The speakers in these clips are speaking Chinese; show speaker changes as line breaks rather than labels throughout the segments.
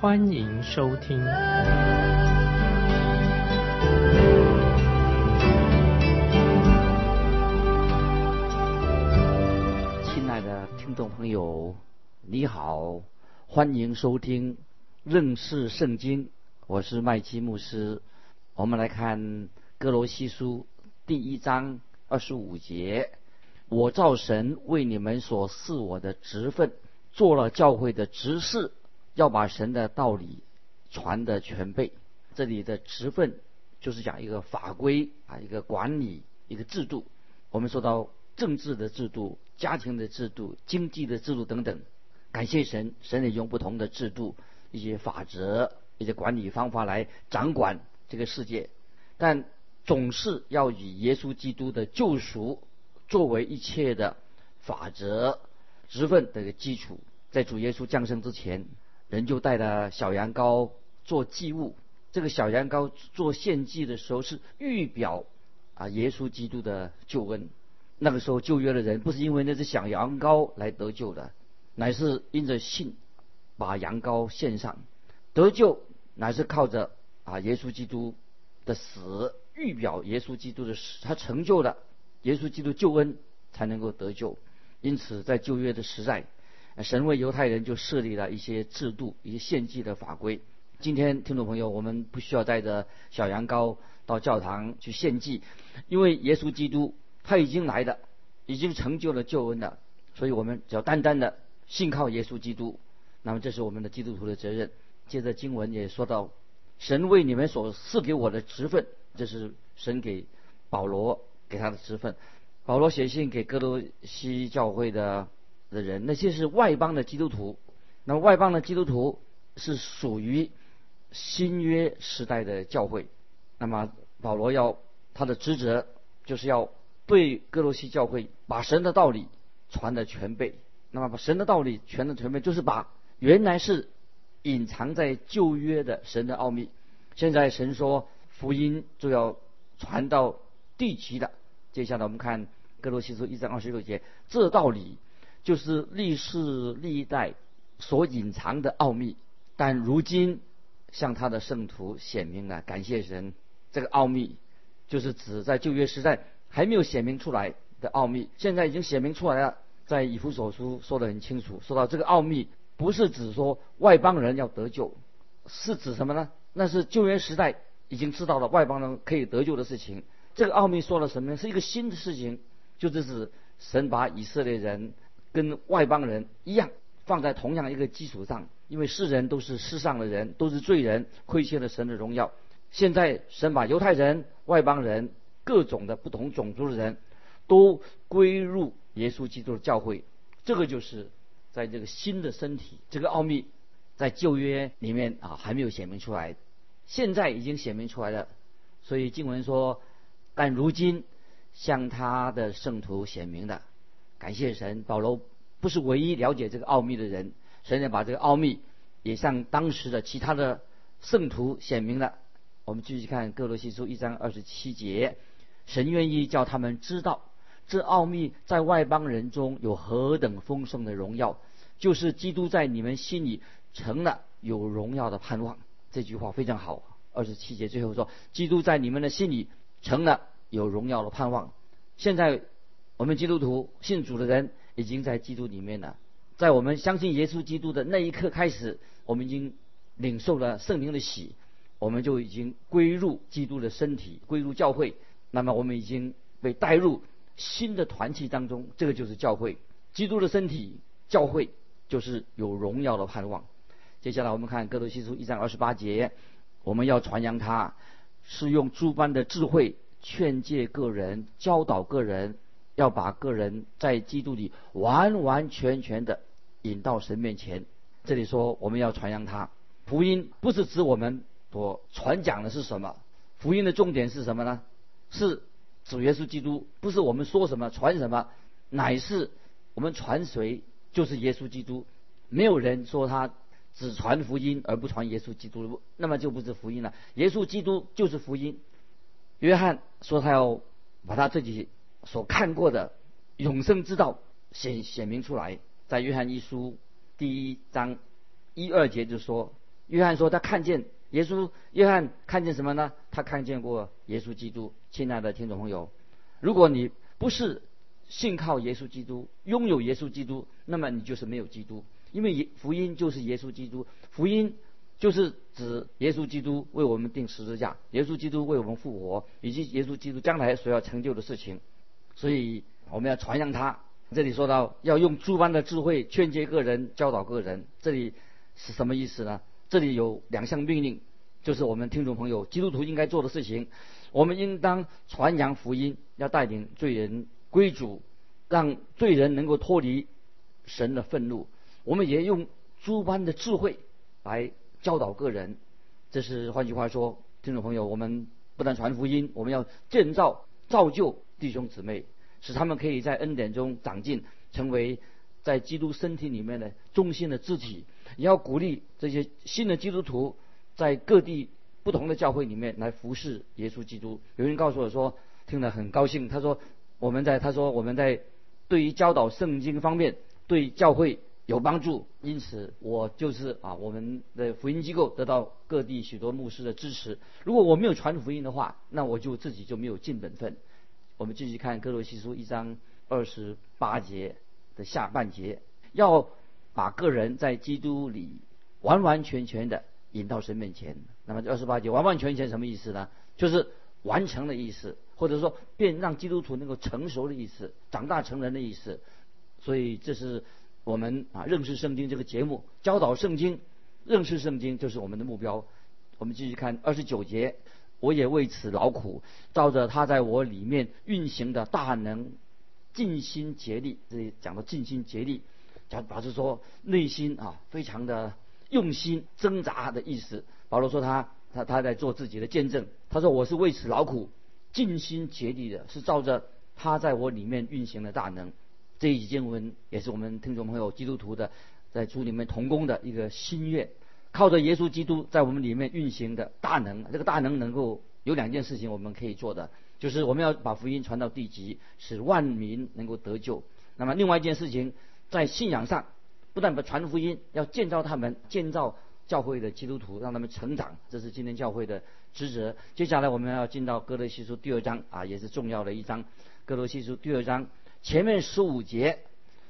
欢迎收听。
亲爱的听众朋友，你好，欢迎收听认识圣经，我是麦基牧师。我们来看哥罗西书第一章。二十五节，我照神为你们所赐我的职分，做了教会的执事，要把神的道理传的全备。这里的职分就是讲一个法规啊，一个管理，一个制度。我们说到政治的制度、家庭的制度、经济的制度等等。感谢神，神也用不同的制度、一些法则、一些管理方法来掌管这个世界，但。总是要以耶稣基督的救赎作为一切的法则、职分的一个基础。在主耶稣降生之前，人就带了小羊羔做祭物。这个小羊羔做献祭的时候，是预表啊耶稣基督的救恩。那个时候旧约的人不是因为那只小羊羔来得救的，乃是因着信把羊羔献上得救，乃是靠着啊耶稣基督的死。预表耶稣基督的死，他成就了耶稣基督救恩，才能够得救。因此，在旧约的时代，神为犹太人就设立了一些制度、一些献祭的法规。今天，听众朋友，我们不需要带着小羊羔到教堂去献祭，因为耶稣基督他已经来了，已经成就了救恩了。所以我们只要单单的信靠耶稣基督，那么这是我们的基督徒的责任。接着经文也说到，神为你们所赐给我的职分。这是神给保罗给他的职分。保罗写信给哥罗西教会的的人，那些是外邦的基督徒。那么外邦的基督徒是属于新约时代的教会。那么保罗要他的职责就是要对哥罗西教会把神的道理传的全备。那么把神的道理传的全备，就是把原来是隐藏在旧约的神的奥秘，现在神说。福音就要传到地极的。接下来我们看哥罗西书一章二十六节，这道理就是历世历代所隐藏的奥秘，但如今向他的圣徒显明了。感谢神，这个奥秘就是指在旧约时代还没有显明出来的奥秘，现在已经显明出来了。在以弗所书说得很清楚，说到这个奥秘不是指说外邦人要得救，是指什么呢？那是旧约时代。已经知道了外邦人可以得救的事情，这个奥秘说了什么呢？是一个新的事情，就是指神把以色列人跟外邦人一样放在同样一个基础上，因为世人都是世上的人，都是罪人，亏欠了神的荣耀。现在神把犹太人、外邦人、各种的不同种族的人都归入耶稣基督的教会，这个就是在这个新的身体，这个奥秘在旧约里面啊还没有显明出来。现在已经显明出来了，所以经文说，但如今向他的圣徒显明的，感谢神，保罗不是唯一了解这个奥秘的人，神也把这个奥秘也向当时的其他的圣徒显明了。我们继续看哥罗西书一章二十七节，神愿意叫他们知道这奥秘在外邦人中有何等丰盛的荣耀，就是基督在你们心里成了有荣耀的盼望。这句话非常好。二十七节最后说：“基督在你们的心里成了有荣耀的盼望。”现在我们基督徒信主的人已经在基督里面了。在我们相信耶稣基督的那一刻开始，我们已经领受了圣灵的喜，我们就已经归入基督的身体，归入教会。那么我们已经被带入新的团体当中，这个就是教会。基督的身体，教会就是有荣耀的盼望。接下来我们看哥罗西书一章二十八节，我们要传扬他，是用诸般的智慧劝诫个人，教导个人，要把个人在基督里完完全全的引到神面前。这里说我们要传扬他福音，不是指我们所传讲的是什么？福音的重点是什么呢？是主耶稣基督，不是我们说什么传什么，乃是我们传谁就是耶稣基督。没有人说他只传福音而不传耶稣基督，那么就不是福音了。耶稣基督就是福音。约翰说他要把他自己所看过的永生之道显显明出来，在约翰一书第一章一二节就说，约翰说他看见。耶稣，约翰看见什么呢？他看见过耶稣基督。亲爱的听众朋友，如果你不是信靠耶稣基督，拥有耶稣基督，那么你就是没有基督。因为福音就是耶稣基督，福音就是指耶稣基督为我们定十字架，耶稣基督为我们复活，以及耶稣基督将来所要成就的事情。所以我们要传扬他。这里说到要用诸般的智慧劝诫个人，教导个人，这里是什么意思呢？这里有两项命令，就是我们听众朋友基督徒应该做的事情。我们应当传扬福音，要带领罪人归主，让罪人能够脱离神的愤怒。我们也用诸般的智慧来教导个人。这是换句话说，听众朋友，我们不但传福音，我们要建造、造就弟兄姊妹，使他们可以在恩典中长进，成为在基督身体里面的中心的肢体。也要鼓励这些新的基督徒在各地不同的教会里面来服侍耶稣基督。有人告诉我说，听了很高兴。他说，我们在他说我们在对于教导圣经方面对教会有帮助，因此我就是啊我们的福音机构得到各地许多牧师的支持。如果我没有传福音的话，那我就自己就没有尽本分。我们继续看哥罗西书一章二十八节的下半节，要。把个人在基督里完完全全的引到神面前。那么这二十八节完完全全什么意思呢？就是完成的意思，或者说便让基督徒能够成熟的意思，长大成人的意思。所以这是我们啊认识圣经这个节目，教导圣经，认识圣经就是我们的目标。我们继续看二十九节，我也为此劳苦，照着他在我里面运行的大能，尽心竭力。这里讲到尽心竭力。讲表示说内心啊非常的用心挣扎的意思。保罗说他他他在做自己的见证。他说我是为此劳苦，尽心竭力的，是照着他在我里面运行的大能。这一经文也是我们听众朋友基督徒的在主里面同工的一个心愿。靠着耶稣基督在我们里面运行的大能，这个大能能够有两件事情我们可以做的，就是我们要把福音传到地极，使万民能够得救。那么另外一件事情。在信仰上，不但不传福音，要建造他们，建造教会的基督徒，让他们成长，这是今天教会的职责。接下来我们要进到哥罗西书第二章啊，也是重要的一章。哥罗西书第二章前面十五节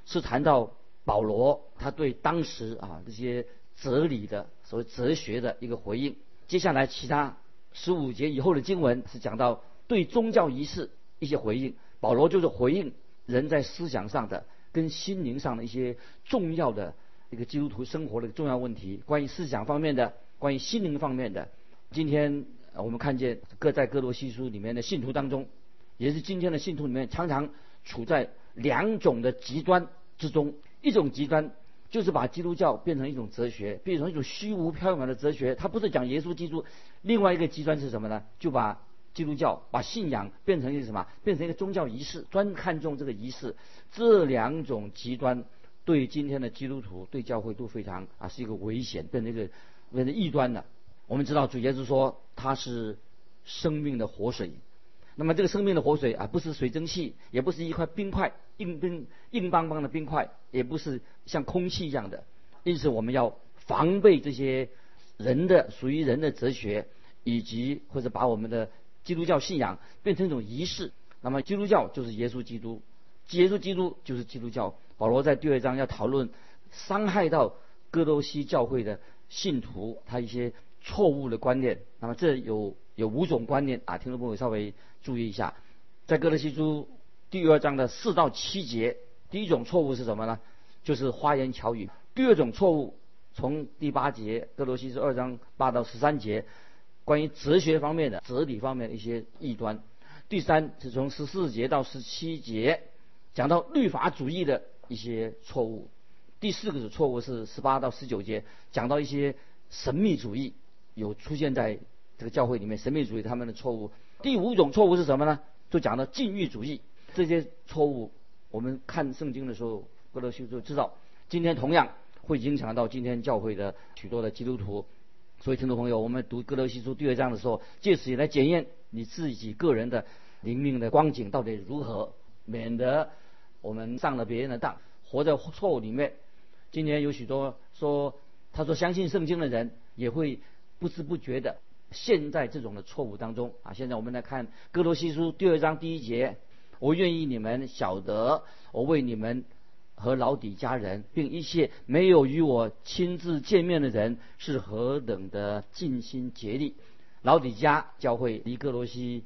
是谈到保罗他对当时啊这些哲理的所谓哲学的一个回应。接下来其他十五节以后的经文是讲到对宗教仪式一些回应。保罗就是回应人在思想上的。跟心灵上的一些重要的一个基督徒生活的重要问题，关于思想方面的，关于心灵方面的。今天我们看见各在哥罗西书里面的信徒当中，也是今天的信徒里面常常处在两种的极端之中。一种极端就是把基督教变成一种哲学，变成一种虚无缥缈的哲学，它不是讲耶稣基督。另外一个极端是什么呢？就把基督教把信仰变成一个什么？变成一个宗教仪式，专看重这个仪式。这两种极端对今天的基督徒、对教会都非常啊，是一个危险，变成一个变成异端的。我们知道主耶稣说他是生命的活水，那么这个生命的活水啊，不是水蒸气，也不是一块冰块，硬冰硬邦邦的冰块，也不是像空气一样的。因此，我们要防备这些人的属于人的哲学，以及或者把我们的。基督教信仰变成一种仪式，那么基督教就是耶稣基督，耶稣基督就是基督教。保罗在第二章要讨论伤害到哥多西教会的信徒他一些错误的观念。那么这有有五种观念啊，听众朋友稍微注意一下，在哥多西书第二章的四到七节，第一种错误是什么呢？就是花言巧语。第二种错误从第八节，哥罗西书二章八到十三节。关于哲学方面的、哲理方面的一些异端。第三是从十四节到十七节讲到律法主义的一些错误。第四个是错误是十八到十九节讲到一些神秘主义，有出现在这个教会里面，神秘主义他们的错误。第五种错误是什么呢？就讲到禁欲主义。这些错误，我们看圣经的时候，哥罗西就知道，今天同样会影响到今天教会的许多的基督徒。所以，听众朋友，我们读哥罗西书第二章的时候，借此也来检验你自己个人的灵命的光景到底如何，免得我们上了别人的当，活在错误里面。今天有许多说，他说相信圣经的人，也会不知不觉的陷在这种的错误当中啊。现在我们来看哥罗西书第二章第一节：我愿意你们晓得，我为你们。和老底家人，并一切没有与我亲自见面的人，是何等的尽心竭力。老底家教会离格罗西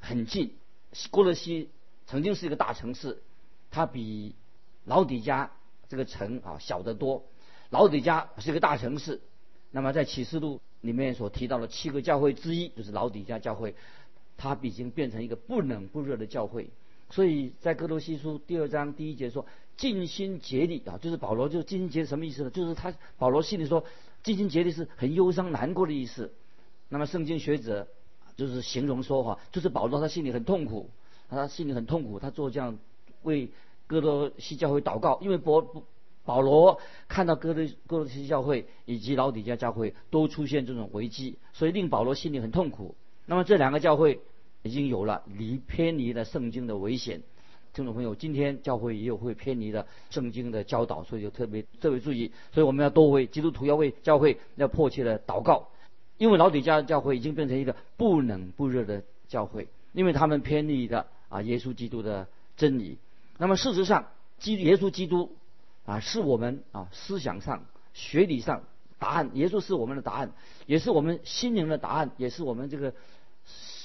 很近，哥罗西曾经是一个大城市，它比老底家这个城啊小得多。老底家是一个大城市，那么在启示录里面所提到的七个教会之一，就是老底家教会，它已经变成一个不冷不热的教会。所以在哥罗西书第二章第一节说。尽心竭力啊，就是保罗就尽心竭什么意思呢？就是他保罗心里说尽心竭力是很忧伤难过的意思。那么圣经学者就是形容说哈，就是保罗他心里很痛苦，他心里很痛苦，他做这样为哥罗西教会祷告，因为保保罗看到哥罗哥罗西教会以及老底家教会都出现这种危机，所以令保罗心里很痛苦。那么这两个教会已经有了离偏离了圣经的危险。听众朋友，今天教会也有会偏离的圣经的教导，所以就特别特别注意。所以我们要多为基督徒要为教会要迫切的祷告，因为老底家教会已经变成一个不冷不热的教会，因为他们偏离的啊耶稣基督的真理。那么事实上，基耶稣基督啊是我们啊思想上、学理上答案，耶稣是我们的答案，也是我们心灵的答案，也是我们这个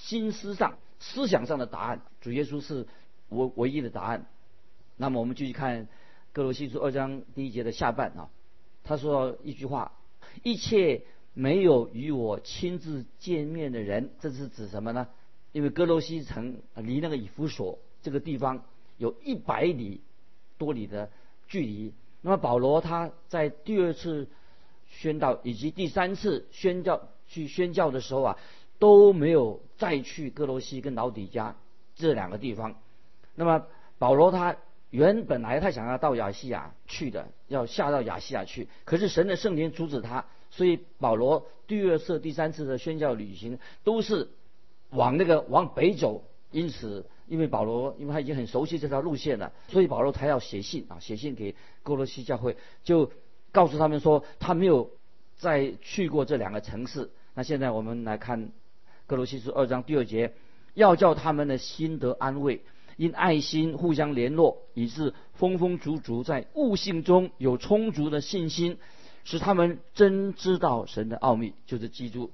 心思上、思想上的答案。主耶稣是。唯唯一的答案。那么我们继续看哥罗西书二章第一节的下半啊，他说一句话：一切没有与我亲自见面的人，这是指什么呢？因为哥罗西城离那个以弗所这个地方有一百里多里的距离。那么保罗他在第二次宣道以及第三次宣教去宣教的时候啊，都没有再去哥罗西跟老底家这两个地方。那么保罗他原本来他想要到亚细亚去的，要下到亚细亚去，可是神的圣灵阻止他，所以保罗第二次、第三次的宣教旅行都是往那个往北走。因此，因为保罗因为他已经很熟悉这条路线了，所以保罗才要写信啊，写信给哥罗西教会，就告诉他们说他没有再去过这两个城市。那现在我们来看哥罗西书二章第二节，要叫他们的心得安慰。因爱心互相联络，以致丰丰足足在悟性中有充足的信心，使他们真知道神的奥秘，就是基督；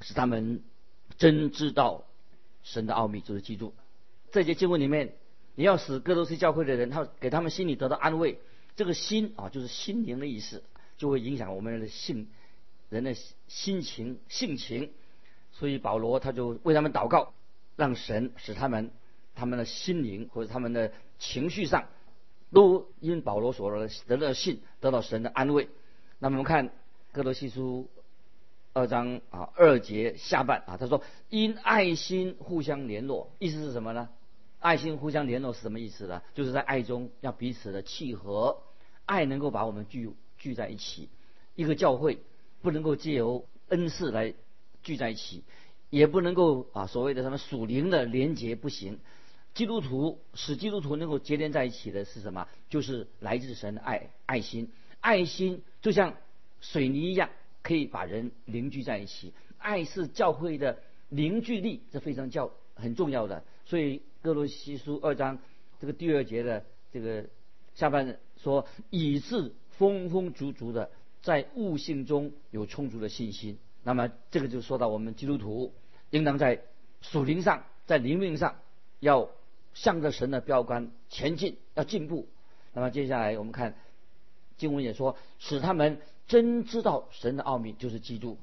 使他们真知道神的奥秘，就是基督。这节经文里面，你要使哥罗西教会的人，他给他们心里得到安慰。这个心啊，就是心灵的意思，就会影响我们的性人的心情性情。所以保罗他就为他们祷告，让神使他们。他们的心灵或者他们的情绪上，都因保罗所得的信得到神的安慰。那么我们看哥罗西书二章啊二节下半啊，他说因爱心互相联络，意思是什么呢？爱心互相联络是什么意思呢？就是在爱中要彼此的契合，爱能够把我们聚聚在一起。一个教会不能够借由恩赐来聚在一起，也不能够啊所谓的什么属灵的连结不行。基督徒使基督徒能够结连在一起的是什么？就是来自神的爱，爱心，爱心就像水泥一样，可以把人凝聚在一起。爱是教会的凝聚力，这非常教很重要的。所以哥罗西书二章这个第二节的这个下半说，以致丰丰足足的在悟性中有充足的信心。那么这个就说到我们基督徒应当在属灵上，在灵命上要。向着神的标杆前进，要进步。那么接下来我们看经文也说，使他们真知道神的奥秘，就是基督。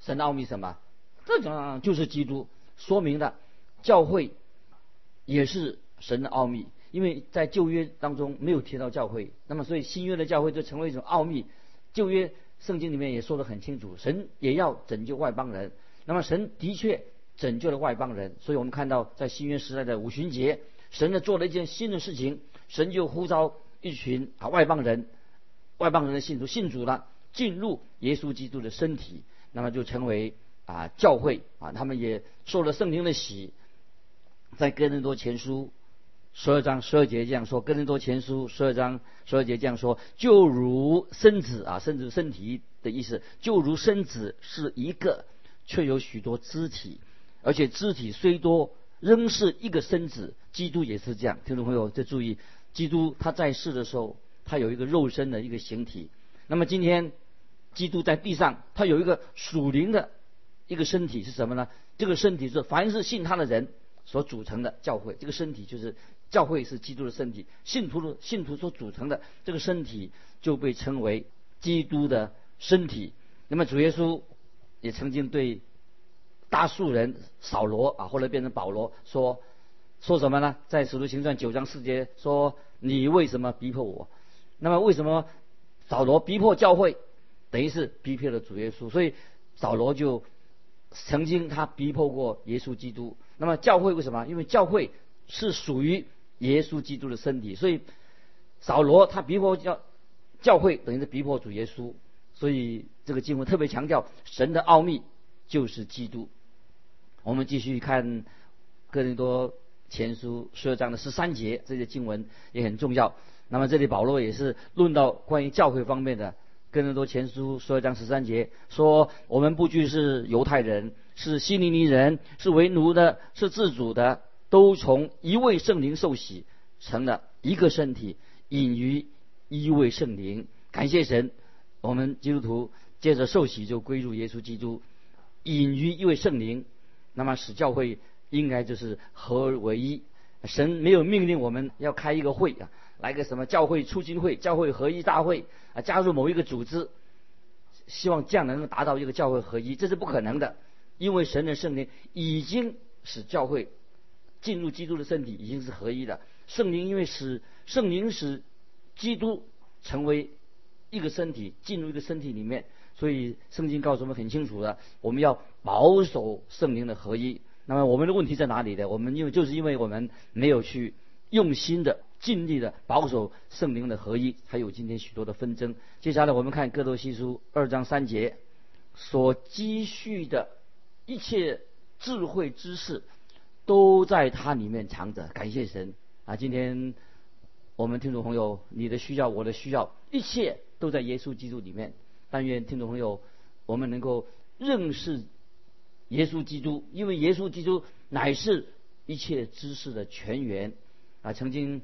神的奥秘什么？这讲就是基督，说明了教会也是神的奥秘。因为在旧约当中没有提到教会，那么所以新约的教会就成为一种奥秘。旧约圣经里面也说得很清楚，神也要拯救外邦人。那么神的确拯救了外邦人，所以我们看到在新约时代的五旬节，神呢做了一件新的事情，神就呼召一群啊外邦人，外邦人的信徒信主了，进入耶稣基督的身体，那么就成为啊教会啊，他们也受了圣灵的洗，在哥林多前书。十二章十二节这样说，《哥林多前书》十二章十二节这样说：就如身子啊，身子身体的意思，就如身子是一个，却有许多肢体，而且肢体虽多，仍是一个身子。基督也是这样，听众朋友再注意，基督他在世的时候，他有一个肉身的一个形体。那么今天，基督在地上，他有一个属灵的一个身体是什么呢？这个身体是凡是信他的人所组成的教会，这个身体就是。教会是基督的身体，信徒的信徒所组成的这个身体就被称为基督的身体。那么主耶稣也曾经对大树人扫罗啊，后来变成保罗说说什么呢？在使徒行传九章四节说：“你为什么逼迫我？”那么为什么扫罗逼迫教会，等于是逼迫了主耶稣？所以扫罗就曾经他逼迫过耶稣基督。那么教会为什么？因为教会是属于。耶稣基督的身体，所以扫罗他逼迫教教会，等于是逼迫主耶稣。所以这个经文特别强调神的奥秘就是基督。我们继续看哥林多前书十二章的十三节，这些经文也很重要。那么这里保罗也是论到关于教会方面的。哥林多前书十二章十三节说：我们不拘是犹太人，是希利尼人，是为奴的，是自主的。都从一位圣灵受洗，成了一个身体，隐于一位圣灵。感谢神，我们基督徒接着受洗就归入耶稣基督，隐于一位圣灵。那么使教会应该就是合而为一。神没有命令我们要开一个会啊，来个什么教会促进会、教会合一大会啊，加入某一个组织，希望这样能够达到一个教会合一，这是不可能的，因为神的圣灵已经使教会。进入基督的身体已经是合一的。圣灵因为使圣灵使基督成为一个身体，进入一个身体里面，所以圣经告诉我们很清楚的，我们要保守圣灵的合一。那么我们的问题在哪里呢？我们因为就是因为我们没有去用心的、尽力的保守圣灵的合一，还有今天许多的纷争。接下来我们看哥多西书二章三节所积蓄的一切智慧知识。都在它里面藏着，感谢神啊！今天我们听众朋友，你的需要，我的需要，一切都在耶稣基督里面。但愿听众朋友，我们能够认识耶稣基督，因为耶稣基督乃是一切知识的泉源啊！曾经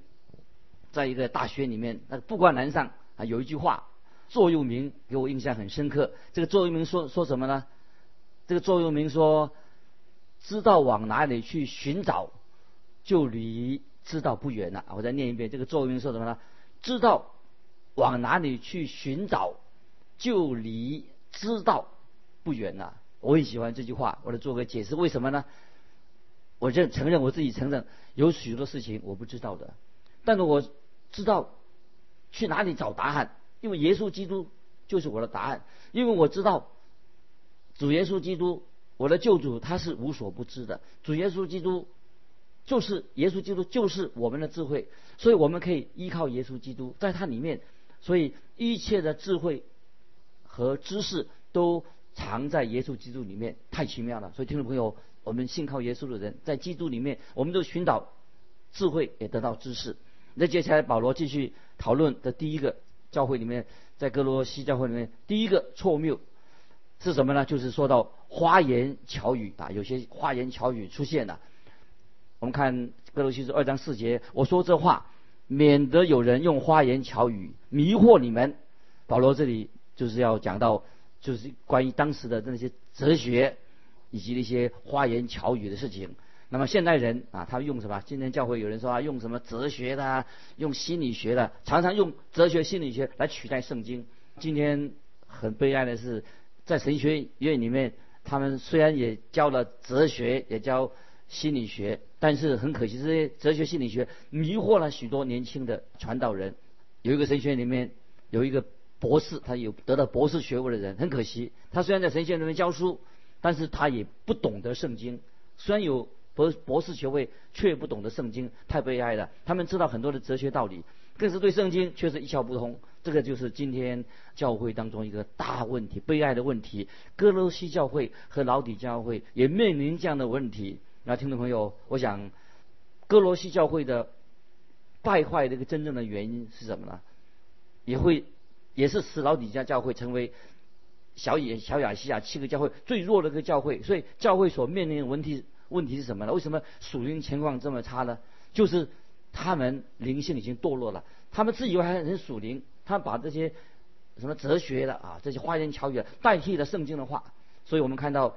在一个大学里面，那个布冠栏上啊有一句话，座右铭给我印象很深刻。这个座右铭说说什么呢？这个座右铭说。知道往哪里去寻找，就离知道不远了。我再念一遍，这个作用说什么呢？知道往哪里去寻找，就离知道不远了。我很喜欢这句话，我来做个解释。为什么呢？我认承认我自己承认有许多事情我不知道的，但是我知道去哪里找答案，因为耶稣基督就是我的答案。因为我知道主耶稣基督。我的救主他是无所不知的，主耶稣基督就是耶稣基督就是我们的智慧，所以我们可以依靠耶稣基督，在他里面，所以一切的智慧和知识都藏在耶稣基督里面，太奇妙了。所以听众朋友，我们信靠耶稣的人，在基督里面，我们都寻找智慧，也得到知识。那接下来保罗继续讨论的第一个教会里面，在哥罗西教会里面第一个错谬。是什么呢？就是说到花言巧语啊，有些花言巧语出现了。我们看哥罗西书二章四节，我说这话，免得有人用花言巧语迷惑你们。保罗这里就是要讲到，就是关于当时的那些哲学以及那些花言巧语的事情。那么现代人啊，他用什么？今天教会有人说啊，用什么哲学的，用心理学的，常常用哲学、心理学来取代圣经。今天很悲哀的是。在神学院里面，他们虽然也教了哲学，也教心理学，但是很可惜，这些哲学、心理学迷惑了许多年轻的传道人。有一个神学院里面有一个博士，他有得到博士学位的人，很可惜，他虽然在神学院里面教书，但是他也不懂得圣经。虽然有博博士学位，却不懂得圣经，太悲哀了。他们知道很多的哲学道理，更是对圣经却是一窍不通。这个就是今天教会当中一个大问题，悲哀的问题。哥罗西教会和老底教会也面临这样的问题。那听众朋友，我想哥罗西教会的败坏的一个真正的原因是什么呢？也会也是使老底家教会成为小野小亚细亚七个教会最弱的一个教会。所以教会所面临的问题问题是什么呢？为什么属灵情况这么差呢？就是他们灵性已经堕落了，他们自以为还很属灵。他把这些什么哲学的啊，这些花言巧语代替了圣经的话，所以我们看到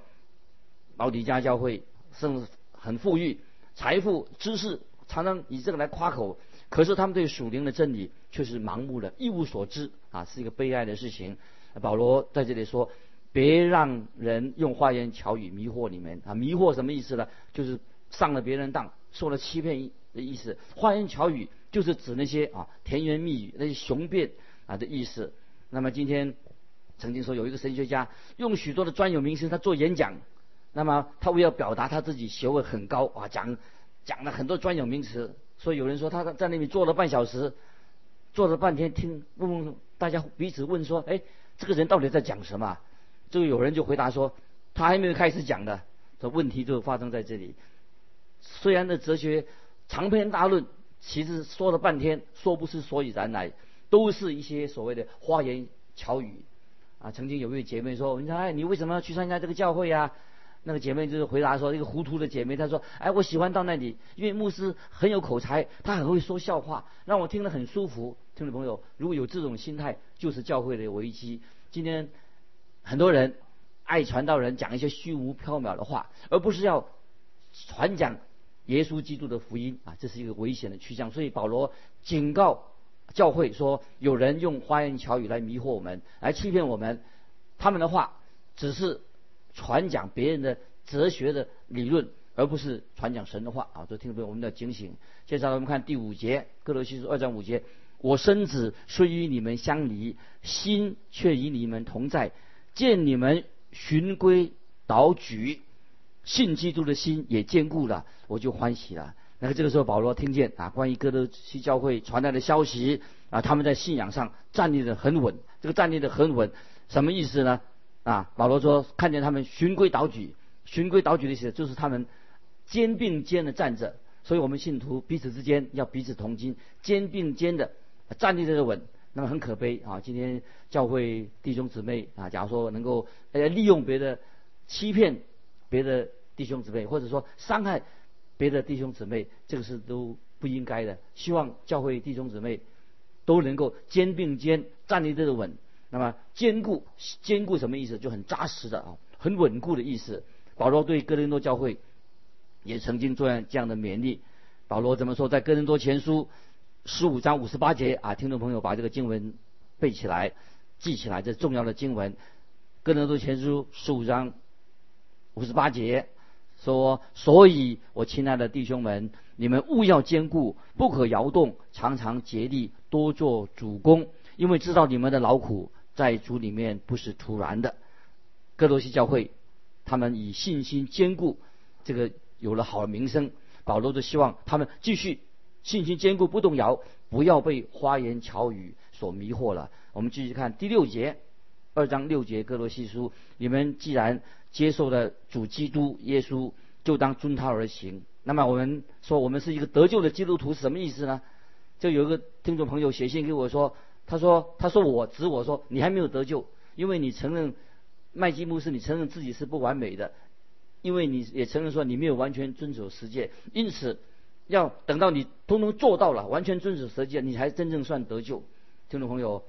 奥迪家教会甚至很富裕，财富、知识常常以这个来夸口，可是他们对属灵的真理却是盲目的，一无所知啊，是一个悲哀的事情。保罗在这里说：“别让人用花言巧语迷惑你们啊！迷惑什么意思呢？就是上了别人当，受了欺骗的意思。花言巧语。”就是指那些啊甜言蜜语、那些雄辩啊的意思。那么今天曾经说有一个神学家用许多的专有名词，他做演讲。那么他为了表达他自己学问很高啊，讲讲了很多专有名词。所以有人说他在那里坐了半小时，坐了半天听，问问大家彼此问说：“哎，这个人到底在讲什么？”就有人就回答说：“他还没有开始讲的。”这问题就发生在这里。虽然的哲学长篇大论。其实说了半天，说不出所以然来，都是一些所谓的花言巧语啊。曾经有一位姐妹说：“你说哎，你为什么要去参加这个教会呀？”那个姐妹就是回答说：“一个糊涂的姐妹，她说：‘哎，我喜欢到那里，因为牧师很有口才，他很会说笑话，让我听得很舒服。’听众朋友，如果有这种心态，就是教会的危机。今天很多人爱传道人讲一些虚无缥缈的话，而不是要传讲。”耶稣基督的福音啊，这是一个危险的趋向。所以保罗警告教会说，有人用花言巧语来迷惑我们，来欺骗我们。他们的话只是传讲别人的哲学的理论，而不是传讲神的话啊！都听众朋友，我们要警醒。接下来我们看第五节，哥罗西书二章五节：我身子虽与你们相离，心却与你们同在。见你们循规蹈矩。信基督的心也坚固了，我就欢喜了。那个这个时候，保罗听见啊，关于哥德西教会传来的消息啊，他们在信仰上站立的很稳。这个站立的很稳，什么意思呢？啊，保罗说看见他们循规蹈矩，循规蹈矩的意思就是他们肩并肩的站着。所以我们信徒彼此之间要彼此同心，肩并肩的站立的稳。那么很可悲啊，今天教会弟兄姊妹啊，假如说能够呃利用别的欺骗别的。弟兄姊妹，或者说伤害别的弟兄姊妹，这个是都不应该的。希望教会弟兄姊妹都能够肩并肩站立得稳。那么坚固，坚固什么意思？就很扎实的啊，很稳固的意思。保罗对哥林多教会也曾经做这样的勉励。保罗怎么说？在哥林多前书十五章五十八节啊，听众朋友把这个经文背起来、记起来，这重要的经文。哥林多前书十五章五十八节。说，所以我亲爱的弟兄们，你们务要坚固，不可摇动，常常竭力多做主公，因为知道你们的劳苦在主里面不是突然的。哥罗西教会，他们以信心坚固，这个有了好的名声。保罗就希望他们继续信心坚固，不动摇，不要被花言巧语所迷惑了。我们继续看第六节，二章六节，哥罗西书，你们既然。接受了主基督耶稣，就当遵他而行。那么我们说，我们是一个得救的基督徒，是什么意思呢？就有一个听众朋友写信给我说，他说，他说我指我说，你还没有得救，因为你承认麦基牧师，你承认自己是不完美的，因为你也承认说你没有完全遵守十诫，因此要等到你通通做到了，完全遵守十诫，你才真正算得救。听众朋友，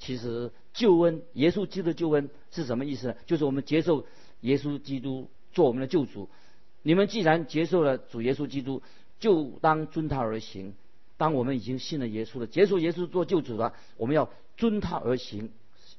其实救恩，耶稣基督的救恩是什么意思呢？就是我们接受。耶稣基督做我们的救主，你们既然接受了主耶稣基督，就当遵他而行。当我们已经信了耶稣了，接受耶稣做救主了，我们要遵他而行，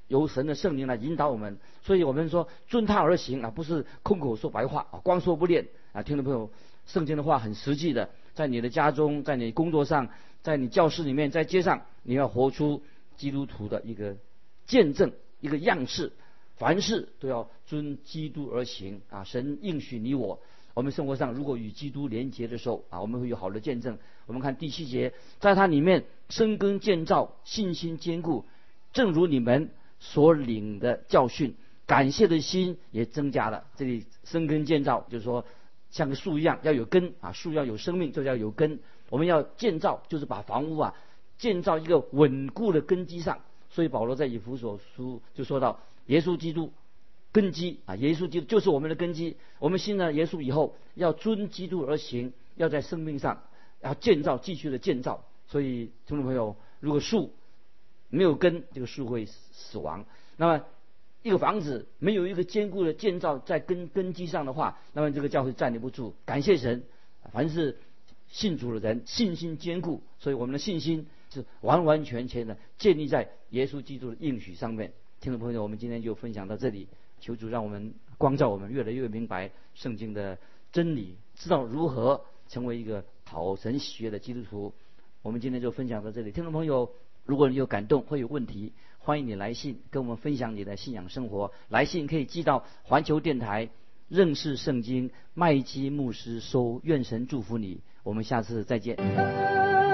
由神的圣灵来引导我们。所以我们说遵他而行啊，不是空口说白话啊，光说不练啊。听众朋友，圣经的话很实际的，在你的家中，在你工作上，在你教室里面，在街上，你要活出基督徒的一个见证，一个样式，凡事都要遵基督而行啊！神应许你我，我们生活上如果与基督连结的时候啊，我们会有好的见证。我们看第七节，在它里面生根建造，信心坚固，正如你们所领的教训，感谢的心也增加了。这里生根建造就是说，像个树一样要有根啊，树要有生命就要有根。我们要建造，就是把房屋啊建造一个稳固的根基上。所以保罗在以弗所书就说到，耶稣基督根基啊，耶稣基督就是我们的根基。我们信了耶稣以后，要遵基督而行，要在生命上要建造，继续的建造。所以听众朋友，如果树没有根，这个树会死亡。那么一个房子没有一个坚固的建造在根根基上的话，那么这个教会站立不住。感谢神，凡是。信主的人信心坚固，所以我们的信心是完完全全的建立在耶稣基督的应许上面。听众朋友，我们今天就分享到这里，求主让我们光照我们，越来越明白圣经的真理，知道如何成为一个讨神喜悦的基督徒。我们今天就分享到这里，听众朋友，如果你有感动或有问题，欢迎你来信跟我们分享你的信仰生活。来信可以寄到环球电台认识圣经麦基牧师收，愿神祝福你。我们下次再见。